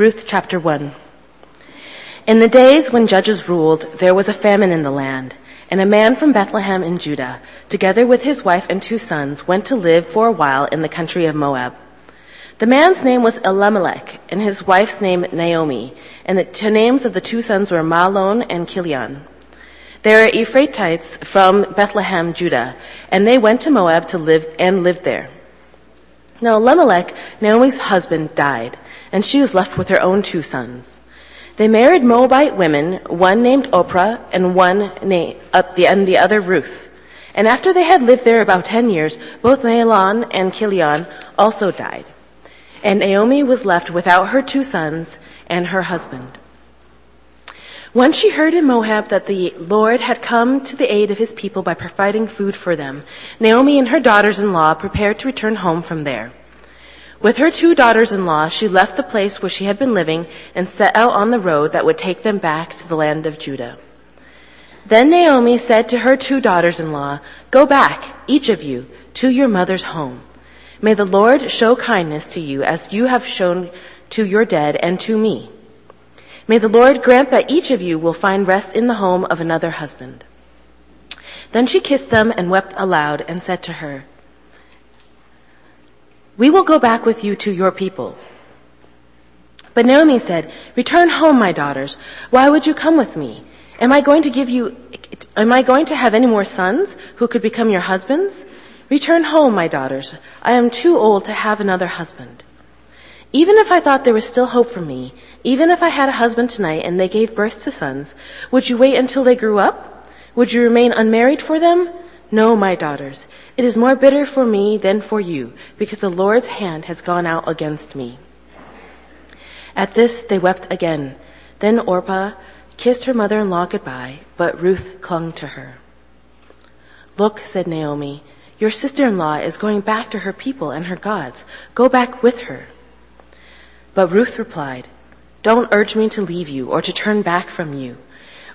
Ruth chapter 1. In the days when judges ruled, there was a famine in the land, and a man from Bethlehem in Judah, together with his wife and two sons, went to live for a while in the country of Moab. The man's name was Elimelech, and his wife's name Naomi, and the two names of the two sons were Mahlon and Chilion. They are Ephrathites from Bethlehem, Judah, and they went to Moab to live and lived there. Now Elimelech, Naomi's husband, died, and she was left with her own two sons. They married Moabite women, one named Oprah and one named, uh, the, and the other Ruth. And after they had lived there about ten years, both Mahlon and Chilion also died. And Naomi was left without her two sons and her husband. When she heard in Moab that the Lord had come to the aid of his people by providing food for them, Naomi and her daughters-in-law prepared to return home from there. With her two daughters-in-law, she left the place where she had been living and set out on the road that would take them back to the land of Judah. Then Naomi said to her two daughters-in-law, Go back, each of you, to your mother's home. May the Lord show kindness to you as you have shown to your dead and to me. May the Lord grant that each of you will find rest in the home of another husband. Then she kissed them and wept aloud and said to her, We will go back with you to your people. But Naomi said, Return home, my daughters. Why would you come with me? Am I going to give you, am I going to have any more sons who could become your husbands? Return home, my daughters. I am too old to have another husband. Even if I thought there was still hope for me, even if I had a husband tonight and they gave birth to sons, would you wait until they grew up? Would you remain unmarried for them? No, my daughters. It is more bitter for me than for you, because the Lord's hand has gone out against me. At this they wept again. Then Orpah kissed her mother-in-law goodbye, but Ruth clung to her. Look, said Naomi, your sister-in-law is going back to her people and her gods. Go back with her. But Ruth replied, Don't urge me to leave you or to turn back from you.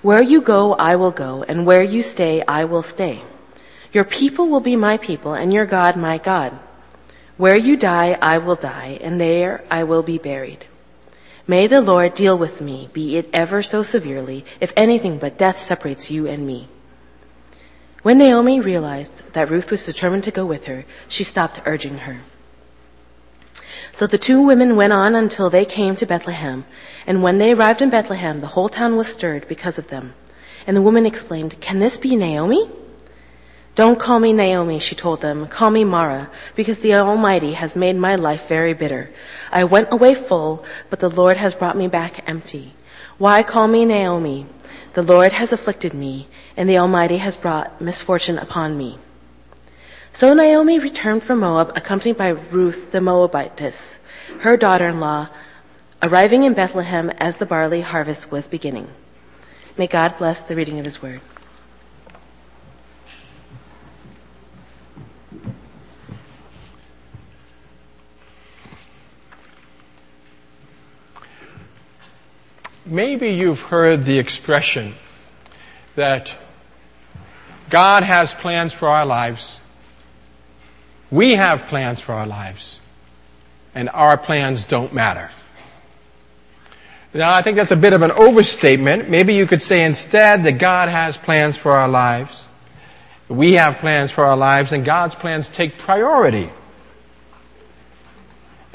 Where you go, I will go, and where you stay, I will stay. Your people will be my people, and your God my God. Where you die, I will die, and there I will be buried. May the Lord deal with me, be it ever so severely, if anything but death separates you and me. When Naomi realized that Ruth was determined to go with her, she stopped urging her. So the two women went on until they came to Bethlehem. And when they arrived in Bethlehem, the whole town was stirred because of them. And the woman exclaimed, Can this be Naomi? Don't call me Naomi, she told them. Call me Mara, because the Almighty has made my life very bitter. I went away full, but the Lord has brought me back empty. Why call me Naomi? The Lord has afflicted me, and the Almighty has brought misfortune upon me. So Naomi returned from Moab accompanied by Ruth the Moabitess, her daughter-in-law, arriving in Bethlehem as the barley harvest was beginning. May God bless the reading of his word. Maybe you've heard the expression that God has plans for our lives we have plans for our lives, and our plans don't matter. Now, I think that's a bit of an overstatement. Maybe you could say instead that God has plans for our lives. We have plans for our lives, and God's plans take priority.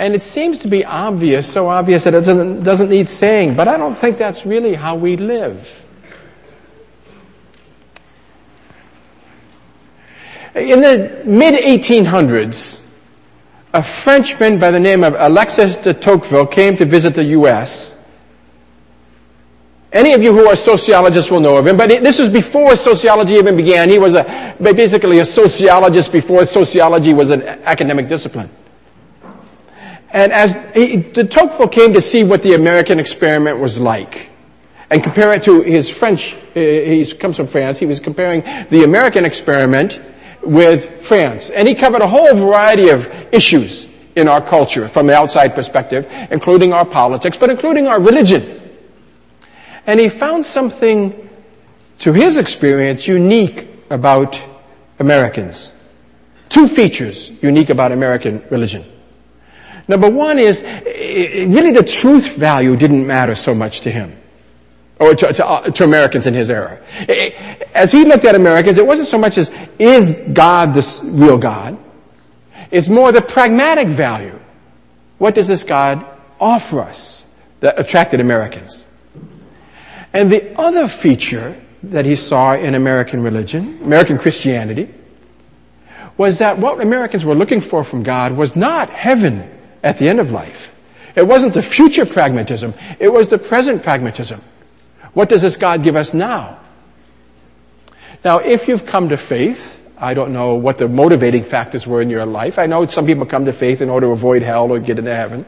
And it seems to be obvious, so obvious that it doesn't, doesn't need saying, but I don't think that's really how we live. In the mid 1800s, a Frenchman by the name of Alexis de Tocqueville came to visit the U.S. Any of you who are sociologists will know of him, but this was before sociology even began. He was a, basically a sociologist before sociology was an academic discipline. And as he, de Tocqueville came to see what the American experiment was like, and compare it to his French, uh, he comes from France, he was comparing the American experiment with France. And he covered a whole variety of issues in our culture from the outside perspective, including our politics, but including our religion. And he found something, to his experience, unique about Americans. Two features unique about American religion. Number one is, really the truth value didn't matter so much to him. Or to, to, uh, to, Americans in his era. As he looked at Americans, it wasn't so much as, is God the real God? It's more the pragmatic value. What does this God offer us that attracted Americans? And the other feature that he saw in American religion, American Christianity, was that what Americans were looking for from God was not heaven at the end of life. It wasn't the future pragmatism. It was the present pragmatism. What does this God give us now? Now, if you've come to faith, I don't know what the motivating factors were in your life. I know some people come to faith in order to avoid hell or get into heaven.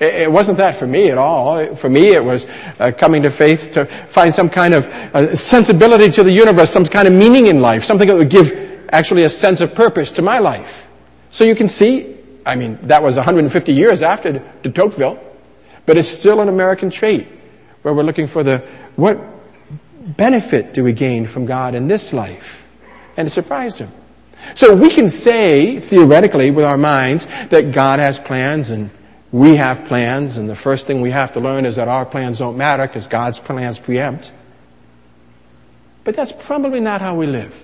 It wasn't that for me at all. For me, it was uh, coming to faith to find some kind of uh, sensibility to the universe, some kind of meaning in life, something that would give actually a sense of purpose to my life. So you can see, I mean, that was 150 years after de Tocqueville, but it's still an American trait where we're looking for the, what benefit do we gain from God in this life? And it surprised him. So we can say, theoretically, with our minds, that God has plans and we have plans, and the first thing we have to learn is that our plans don't matter because God's plans preempt. But that's probably not how we live.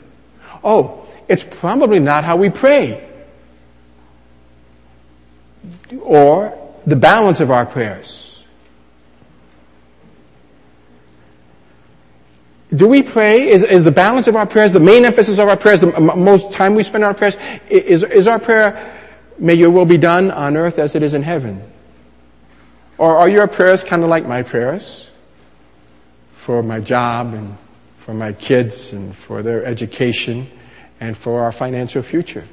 Oh, it's probably not how we pray. Or the balance of our prayers. Do we pray? Is, is the balance of our prayers, the main emphasis of our prayers, the most time we spend on our prayers, is, is our prayer May your will be done on earth as it is in heaven. Or are your prayers kind of like my prayers? For my job and for my kids and for their education and for our financial future.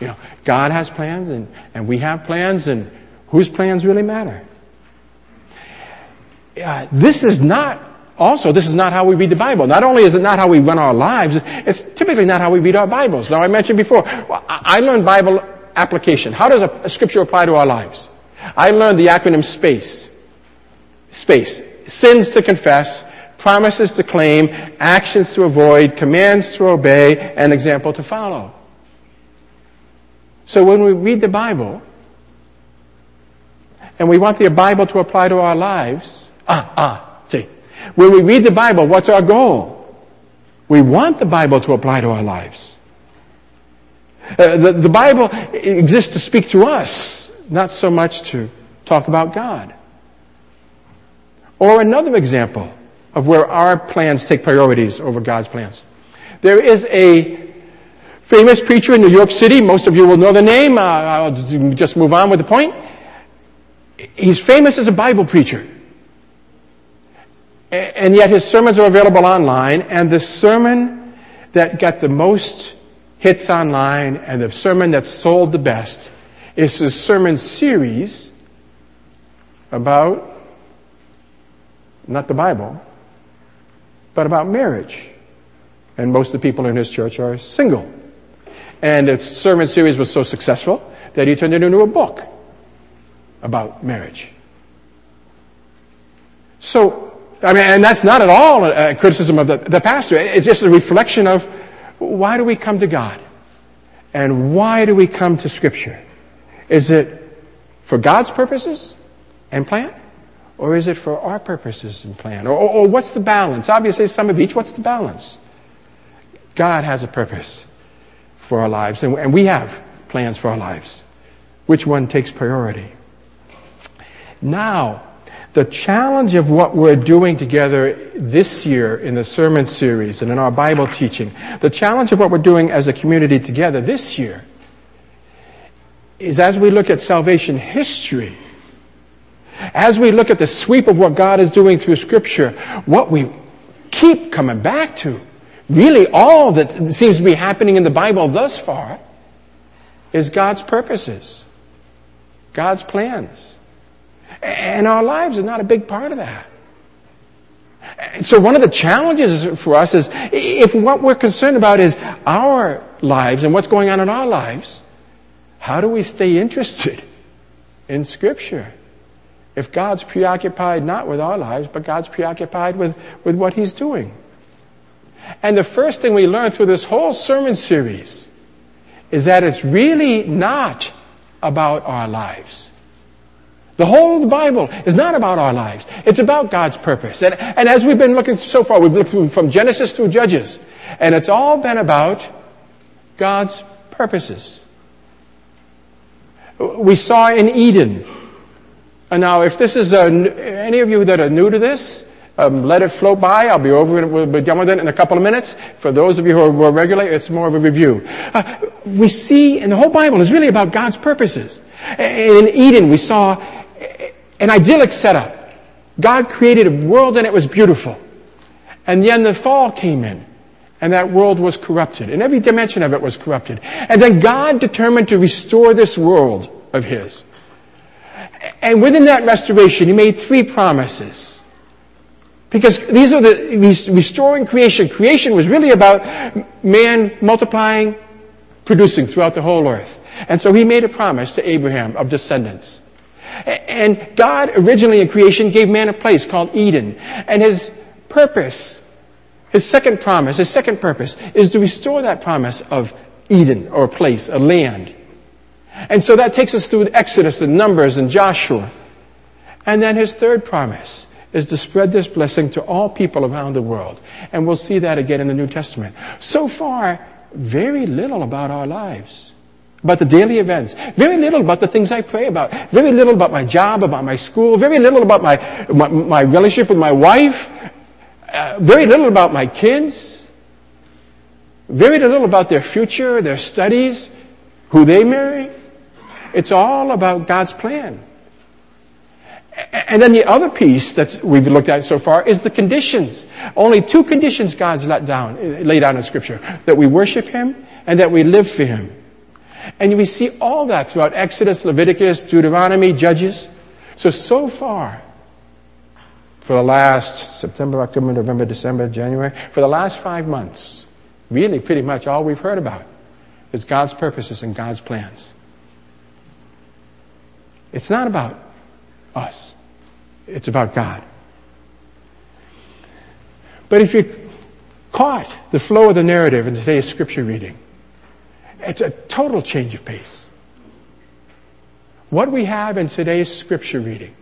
You know, God has plans and, and we have plans and whose plans really matter? Uh, this is not also, this is not how we read the Bible. Not only is it not how we run our lives, it's typically not how we read our Bibles. Now, I mentioned before, I learned Bible application. How does a, a scripture apply to our lives? I learned the acronym SPACE. SPACE. Sins to confess, promises to claim, actions to avoid, commands to obey, and example to follow. So when we read the Bible, and we want the Bible to apply to our lives, ah, ah, see. When we read the Bible, what's our goal? We want the Bible to apply to our lives. Uh, the, the Bible exists to speak to us, not so much to talk about God. Or another example of where our plans take priorities over God's plans. There is a famous preacher in New York City. Most of you will know the name. Uh, I'll just move on with the point. He's famous as a Bible preacher. And yet his sermons are available online, and the sermon that got the most hits online and the sermon that sold the best is a sermon series about not the Bible, but about marriage. And most of the people in his church are single. And its sermon series was so successful that he turned it into a book about marriage. So, I mean, and that's not at all a criticism of the, the pastor. It's just a reflection of why do we come to God? And why do we come to Scripture? Is it for God's purposes and plan? Or is it for our purposes and plan? Or, or, or, what's the balance? Obviously, some of each. What's the balance? God has a purpose for our lives, and, and we have plans for our lives. Which one takes priority? Now, the challenge of what we're doing together this year in the sermon series and in our Bible teaching, the challenge of what we're doing as a community together this year is as we look at salvation history, as we look at the sweep of what God is doing through scripture, what we keep coming back to, really all that seems to be happening in the Bible thus far is God's purposes, God's plans. And our lives are not a big part of that. So one of the challenges for us is if what we're concerned about is our lives and what's going on in our lives, how do we stay interested in Scripture? If God's preoccupied not with our lives, but God's preoccupied with, with what He's doing. And the first thing we learn through this whole sermon series is that it's really not about our lives. The whole of the Bible is not about our lives. It's about God's purpose. And, and as we've been looking so far, we've looked through from Genesis through Judges, and it's all been about God's purposes. We saw in Eden. And now, if this is a, any of you that are new to this, um, let it float by. I'll be over. Done with it in a couple of minutes. For those of you who are regular, it's more of a review. Uh, we see, and the whole Bible is really about God's purposes. In Eden, we saw an idyllic setup. God created a world and it was beautiful. And then the fall came in. And that world was corrupted. And every dimension of it was corrupted. And then God determined to restore this world of His. And within that restoration, He made three promises. Because these are the restoring creation. Creation was really about man multiplying, producing throughout the whole earth. And so He made a promise to Abraham of descendants. And God originally in creation gave man a place called Eden. And his purpose, his second promise, his second purpose is to restore that promise of Eden or a place, a land. And so that takes us through Exodus and Numbers and Joshua. And then his third promise is to spread this blessing to all people around the world. And we'll see that again in the New Testament. So far, very little about our lives about the daily events. Very little about the things I pray about. Very little about my job, about my school. Very little about my, my, my relationship with my wife. Uh, very little about my kids. Very little about their future, their studies, who they marry. It's all about God's plan. And then the other piece that we've looked at so far is the conditions. Only two conditions God's let down, laid down in Scripture. That we worship Him and that we live for Him. And we see all that throughout Exodus, Leviticus, Deuteronomy, Judges. So, so far, for the last September, October, November, December, January, for the last five months, really pretty much all we've heard about is God's purposes and God's plans. It's not about us. It's about God. But if you caught the flow of the narrative in today's scripture reading, it's a total change of pace. What we have in today's scripture reading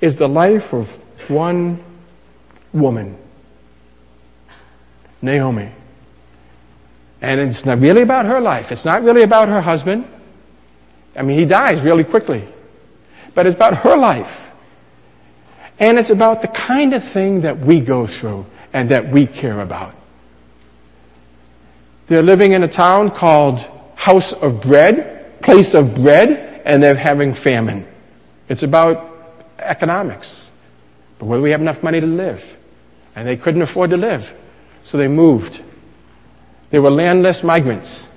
is the life of one woman, Naomi. And it's not really about her life. It's not really about her husband. I mean, he dies really quickly. But it's about her life. And it's about the kind of thing that we go through and that we care about. They're living in a town called House of Bread, Place of Bread, and they're having famine. It's about economics. But whether we have enough money to live. And they couldn't afford to live. So they moved. They were landless migrants.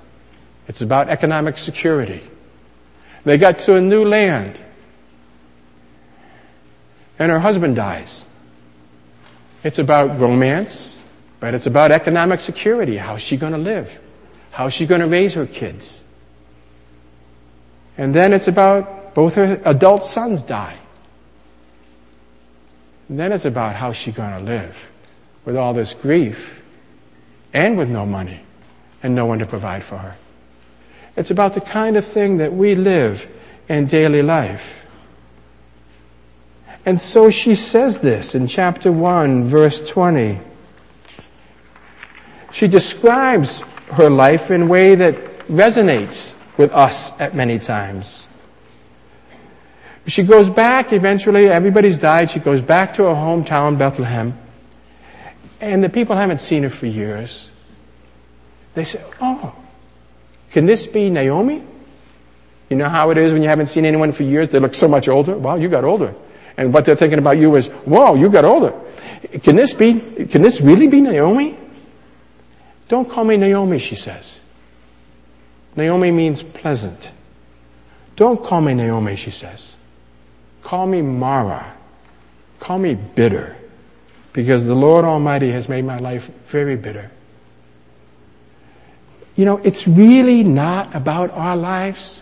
It's about economic security. They got to a new land. And her husband dies. It's about romance. But it's about economic security. How's she going to live? How's she going to raise her kids? And then it's about both her adult sons die. And then it's about how's she going to live with all this grief and with no money and no one to provide for her. It's about the kind of thing that we live in daily life. And so she says this in chapter 1, verse 20. She describes her life in a way that resonates with us at many times. She goes back eventually, everybody's died, she goes back to her hometown, Bethlehem, and the people haven't seen her for years. They say, Oh, can this be Naomi? You know how it is when you haven't seen anyone for years? They look so much older. Wow, you got older. And what they're thinking about you is, whoa, you got older. Can this be, can this really be Naomi? Don't call me Naomi, she says. Naomi means pleasant. Don't call me Naomi, she says. Call me Mara. Call me bitter. Because the Lord Almighty has made my life very bitter. You know, it's really not about our lives.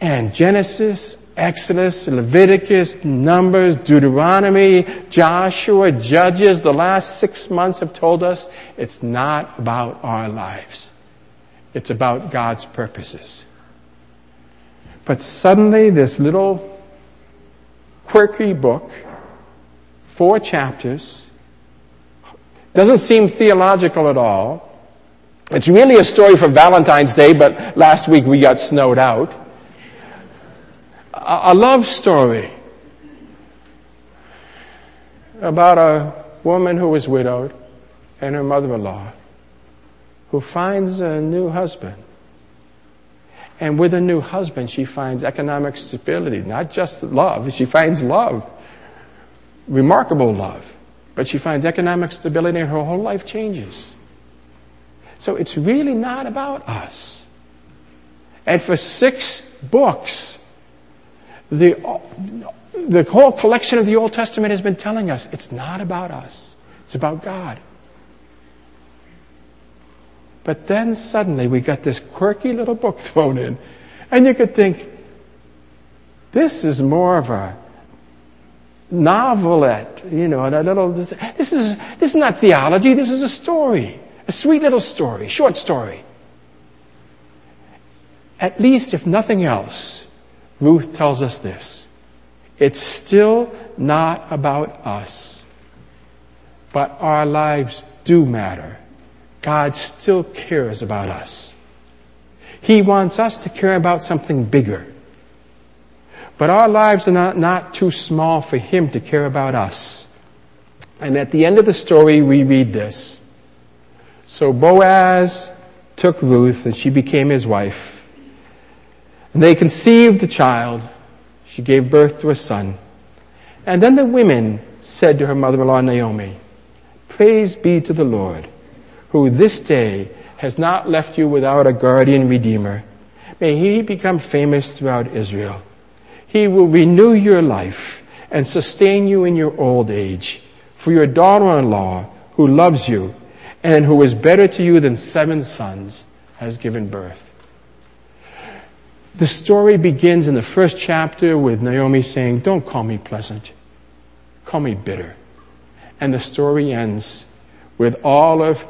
And Genesis Exodus, Leviticus, Numbers, Deuteronomy, Joshua, Judges, the last six months have told us it's not about our lives. It's about God's purposes. But suddenly this little quirky book, four chapters. Doesn't seem theological at all. It's really a story for Valentine's Day, but last week we got snowed out. A, love story about a woman who was widowed and her mother-in-law who finds a new husband. And with a new husband, she finds economic stability, not just love. She finds love, remarkable love. But she finds economic stability and her whole life changes. So it's really not about us. And for six books, the, the whole collection of the Old Testament has been telling us it's not about us. It's about God. But then suddenly we got this quirky little book thrown in. And you could think, this is more of a novelette, you know, and a little, this is, this is not theology, this is a story. A sweet little story, short story. At least, if nothing else, Ruth tells us this. It's still not about us, but our lives do matter. God still cares about us. He wants us to care about something bigger. But our lives are not, not too small for Him to care about us. And at the end of the story, we read this. So Boaz took Ruth and she became his wife. And they conceived a child. She gave birth to a son. And then the women said to her mother-in-law Naomi, Praise be to the Lord who this day has not left you without a guardian redeemer. May he become famous throughout Israel. He will renew your life and sustain you in your old age. For your daughter-in-law, who loves you and who is better to you than seven sons, has given birth. The story begins in the first chapter with Naomi saying, Don't call me pleasant. Call me bitter. And the story ends with all of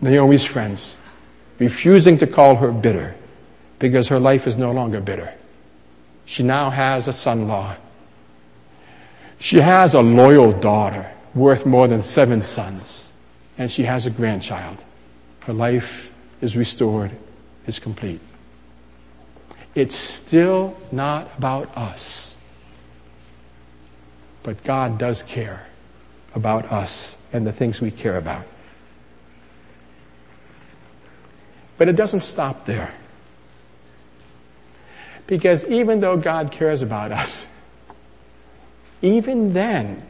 Naomi's friends, refusing to call her bitter because her life is no longer bitter. She now has a son-in-law. She has a loyal daughter worth more than seven sons. And she has a grandchild. Her life is restored, is complete. It's still not about us. But God does care about us and the things we care about. But it doesn't stop there. Because even though God cares about us, even then,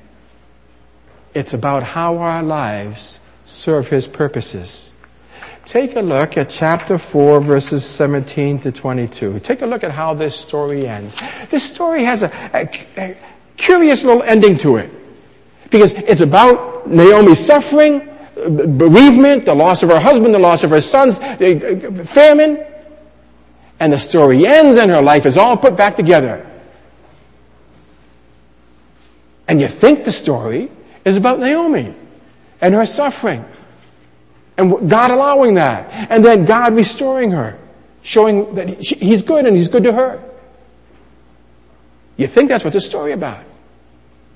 it's about how our lives serve His purposes. Take a look at chapter 4 verses 17 to 22. Take a look at how this story ends. This story has a, a, a curious little ending to it. Because it's about Naomi's suffering, bereavement, the loss of her husband, the loss of her sons, famine. And the story ends and her life is all put back together. And you think the story is about Naomi and her suffering. And God allowing that. And then God restoring her. Showing that He's good and He's good to her. You think that's what the story about.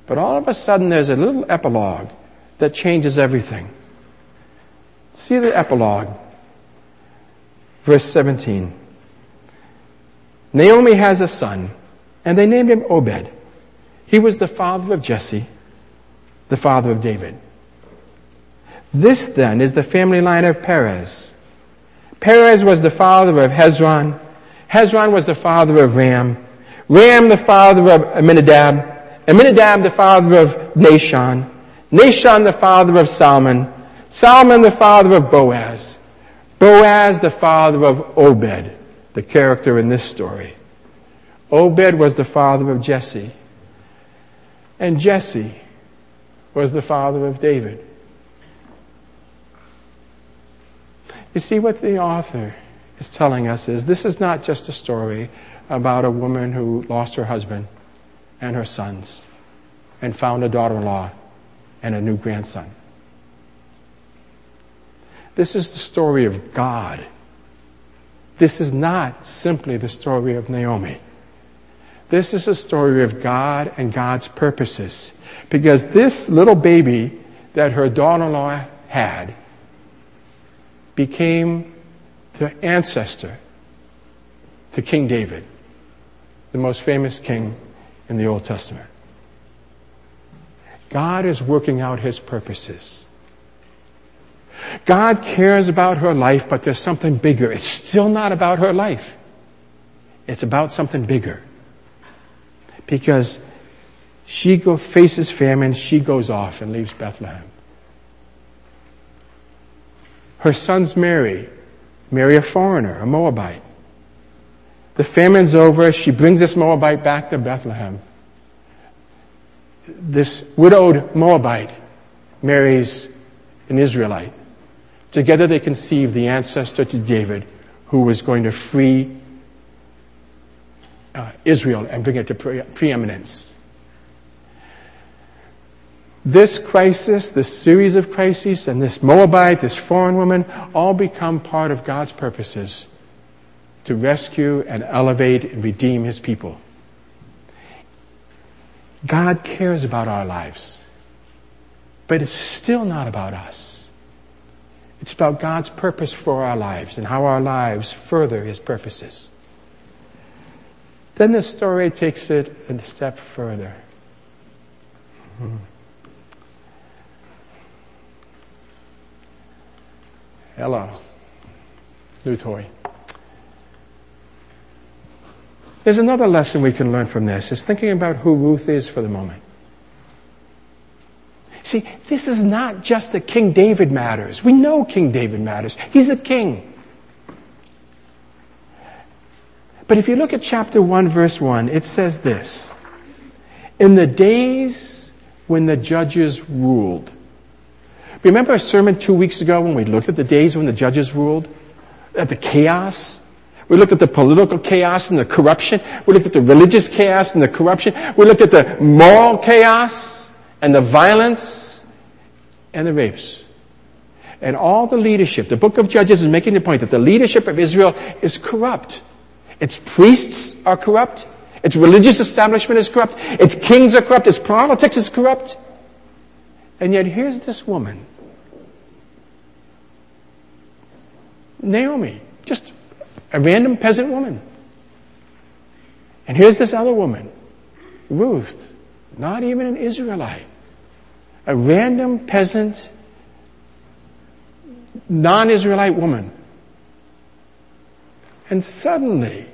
But all of a sudden there's a little epilogue that changes everything. See the epilogue. Verse 17. Naomi has a son, and they named him Obed. He was the father of Jesse, the father of David. This then is the family line of Perez. Perez was the father of Hezron. Hezron was the father of Ram. Ram the father of Amminadab. Amminadab the father of Nahshon. Nahshon the father of Salmon. Salmon the father of Boaz. Boaz the father of Obed, the character in this story. Obed was the father of Jesse. And Jesse was the father of David. You see, what the author is telling us is this is not just a story about a woman who lost her husband and her sons and found a daughter in law and a new grandson. This is the story of God. This is not simply the story of Naomi. This is a story of God and God's purposes. Because this little baby that her daughter-in-law had became the ancestor to King David, the most famous king in the Old Testament. God is working out his purposes. God cares about her life, but there's something bigger. It's still not about her life. It's about something bigger. Because she go, faces famine, she goes off and leaves Bethlehem. Her sons marry, marry a foreigner, a Moabite. The famine's over, she brings this Moabite back to Bethlehem. This widowed Moabite marries an Israelite. Together they conceive the ancestor to David who was going to free uh, Israel and bring it to pre- preeminence. This crisis, this series of crises, and this Moabite, this foreign woman, all become part of God's purposes to rescue and elevate and redeem His people. God cares about our lives, but it's still not about us. It's about God's purpose for our lives and how our lives further His purposes. Then the story takes it a step further. Hmm. Hello. New toy. There's another lesson we can learn from this. Is thinking about who Ruth is for the moment. See, this is not just that King David matters. We know King David matters. He's a king. But if you look at chapter 1, verse 1, it says this In the days when the judges ruled. Remember a sermon two weeks ago when we looked at the days when the judges ruled? At the chaos? We looked at the political chaos and the corruption. We looked at the religious chaos and the corruption. We looked at the moral chaos and the violence and the rapes. And all the leadership. The book of Judges is making the point that the leadership of Israel is corrupt. Its priests are corrupt. Its religious establishment is corrupt. Its kings are corrupt. Its politics is corrupt. And yet here's this woman, Naomi, just a random peasant woman. And here's this other woman, Ruth, not even an Israelite, a random peasant, non-Israelite woman. And suddenly,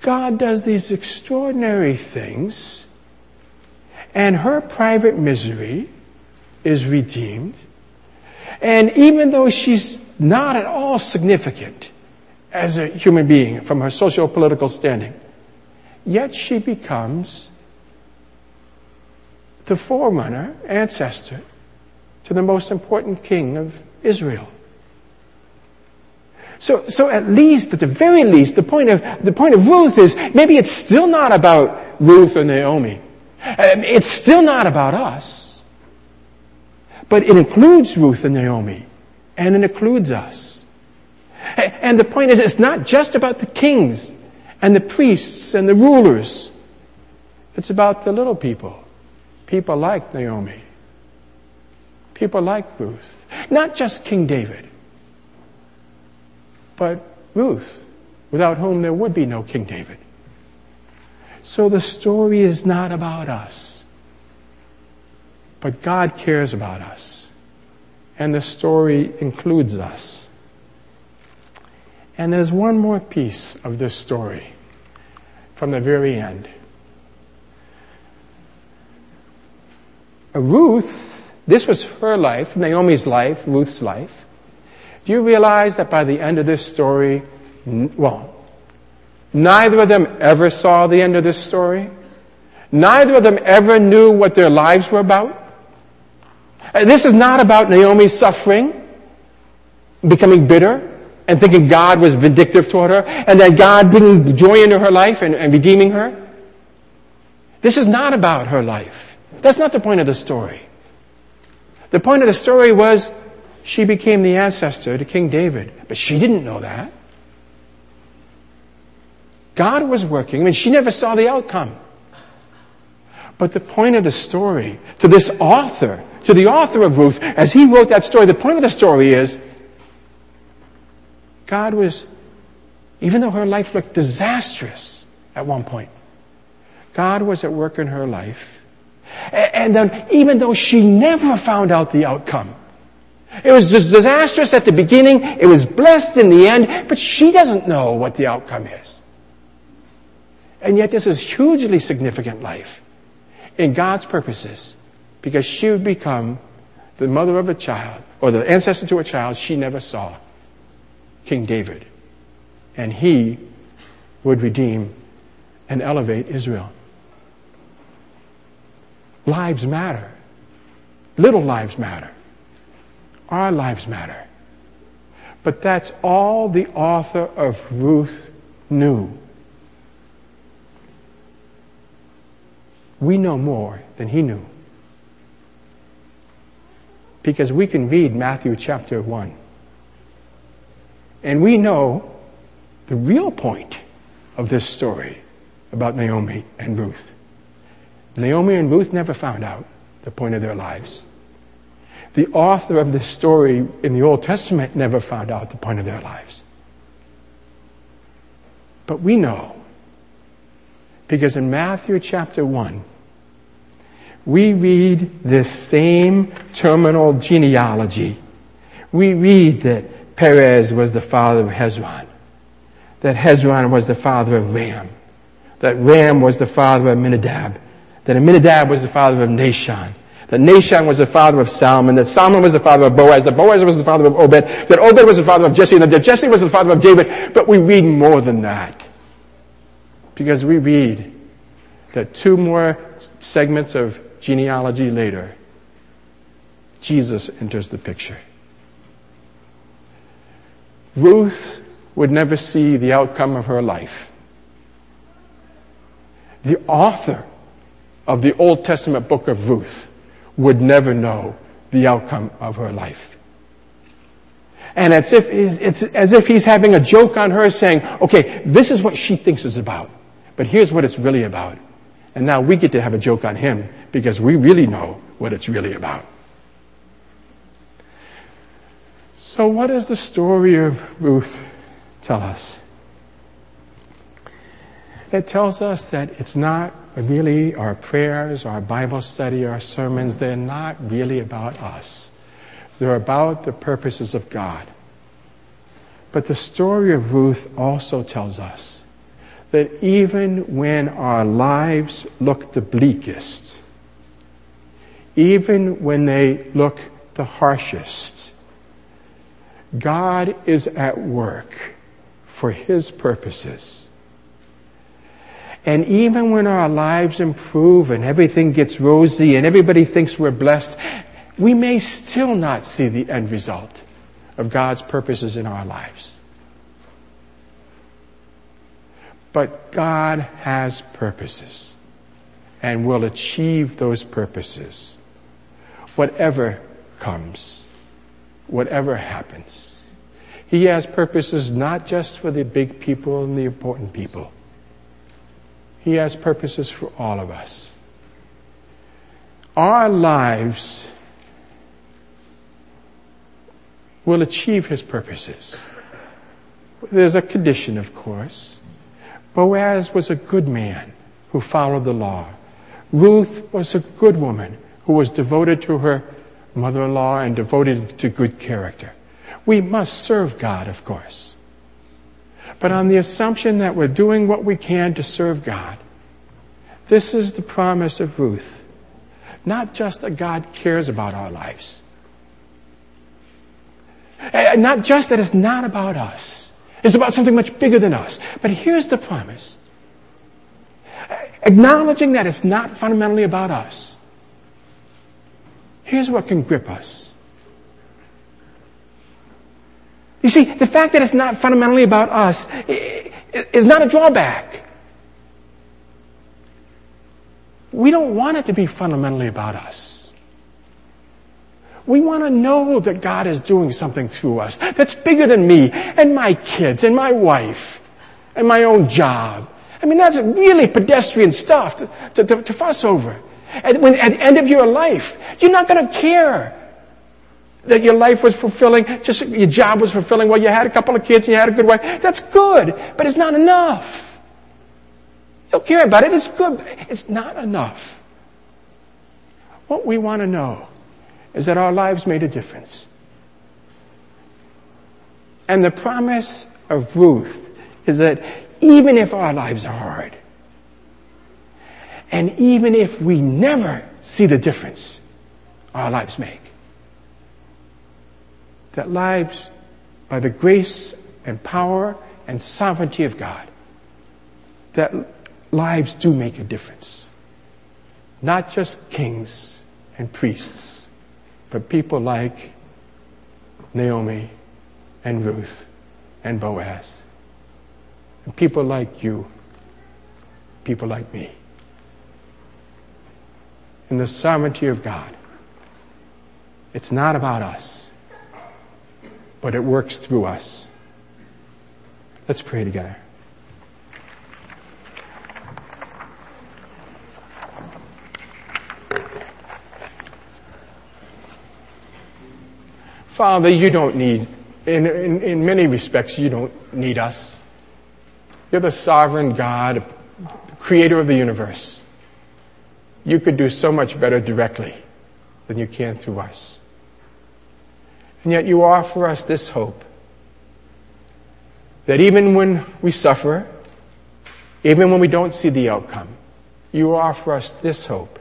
God does these extraordinary things, and her private misery is redeemed. And even though she's not at all significant as a human being from her socio political standing, yet she becomes the forerunner, ancestor to the most important king of Israel. So, so at least, at the very least, the point of, the point of Ruth is maybe it's still not about Ruth or Naomi. Um, it's still not about us. But it includes Ruth and Naomi. And it includes us. And the point is, it's not just about the kings and the priests and the rulers. It's about the little people. People like Naomi. People like Ruth. Not just King David but Ruth, without whom there would be no King David. So the story is not about us, but God cares about us. And the story includes us. And there's one more piece of this story from the very end. Ruth, this was her life, Naomi's life, Ruth's life. Do you realize that by the end of this story, well, neither of them ever saw the end of this story? Neither of them ever knew what their lives were about? Uh, this is not about Naomi suffering, becoming bitter, and thinking God was vindictive toward her, and that God bringing joy into her life and, and redeeming her. This is not about her life. That's not the point of the story. The point of the story was she became the ancestor to King David. But she didn't know that. God was working. I mean, she never saw the outcome. But the point of the story, to this author, to the author of Ruth, as he wrote that story, the point of the story is God was, even though her life looked disastrous at one point, God was at work in her life. And then, even though she never found out the outcome, it was just disastrous at the beginning, it was blessed in the end, but she doesn't know what the outcome is. And yet, this is hugely significant life in God's purposes because she would become the mother of a child or the ancestor to a child she never saw, King David. And he would redeem and elevate Israel. Lives matter. Little lives matter. Our lives matter. But that's all the author of Ruth knew. We know more than he knew. Because we can read Matthew chapter 1. And we know the real point of this story about Naomi and Ruth. Naomi and Ruth never found out the point of their lives. The author of this story in the Old Testament never found out the point of their lives. But we know, because in Matthew chapter 1, we read this same terminal genealogy. We read that Perez was the father of Hezron, that Hezron was the father of Ram, that Ram was the father of Amminadab, that Amminadab was the father of Nahshon, that Nahshon was the father of Salmon, that Salmon was the father of Boaz, that Boaz was the father of Obed, that Obed was the father of Jesse, and that Jesse was the father of David. But we read more than that. Because we read that two more segments of genealogy later, Jesus enters the picture. Ruth would never see the outcome of her life. The author of the Old Testament book of Ruth would never know the outcome of her life. And it's, if, it's as if he's having a joke on her saying, okay, this is what she thinks is about, but here's what it's really about. And now we get to have a joke on him because we really know what it's really about. So what does the story of Ruth tell us? It tells us that it's not really our prayers, our Bible study, our sermons, they're not really about us. They're about the purposes of God. But the story of Ruth also tells us that even when our lives look the bleakest, even when they look the harshest, God is at work for His purposes. And even when our lives improve and everything gets rosy and everybody thinks we're blessed, we may still not see the end result of God's purposes in our lives. But God has purposes and will achieve those purposes. Whatever comes, whatever happens. He has purposes not just for the big people and the important people he has purposes for all of us. Our lives will achieve His purposes. There's a condition, of course. Boaz was a good man who followed the law. Ruth was a good woman who was devoted to her mother in law and devoted to good character. We must serve God, of course but on the assumption that we're doing what we can to serve God. This is the promise of Ruth. Not just that God cares about our lives. Eh, eh, not just that it's not about us. It's about something much bigger than us. But here's the promise. Acknowledging that it's not fundamentally about us. Here's what can grip us. You see, the fact that it's not fundamentally about us is not a drawback. We don't want it to be fundamentally about us. We want to know that God is doing something through us that's bigger than me and my kids and my wife and my own job. I mean, that's really pedestrian stuff to, to, to, to fuss over. And when at the end of your life, you're not going to care that your life was fulfilling, just your job was fulfilling. Well, you had a couple of kids and you had a good wife. That's good, but it's not enough. You'll care about it. It's good, but it's not enough. What we want to know is that our lives made a difference. And the promise of Ruth is that even if our lives are hard, and even if we never see the difference our lives make, that lives, by the grace and power and sovereignty of God, that lives do make a difference. Not just kings and priests, but people like Naomi and Ruth and Boaz. And people like you, people like me. In the sovereignty of God, it's not about us, but it works through us. Let's pray together. Father, you don't need, in, in, in many respects, you don't need us. You're the sovereign God, the creator of the universe. You could do so much better directly than you can through us. And yet you offer us this hope that even when we suffer, even when we don't see the outcome, you offer us this hope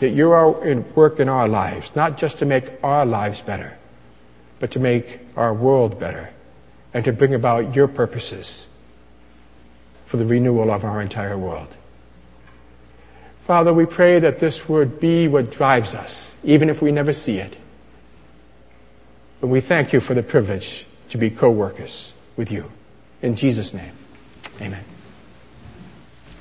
that you're at work in our lives, not just to make our lives better, but to make our world better and to bring about your purposes for the renewal of our entire world. Father, we pray that this would be what drives us, even if we never see it. But we thank you for the privilege to be co-workers with you. In Jesus' name, amen.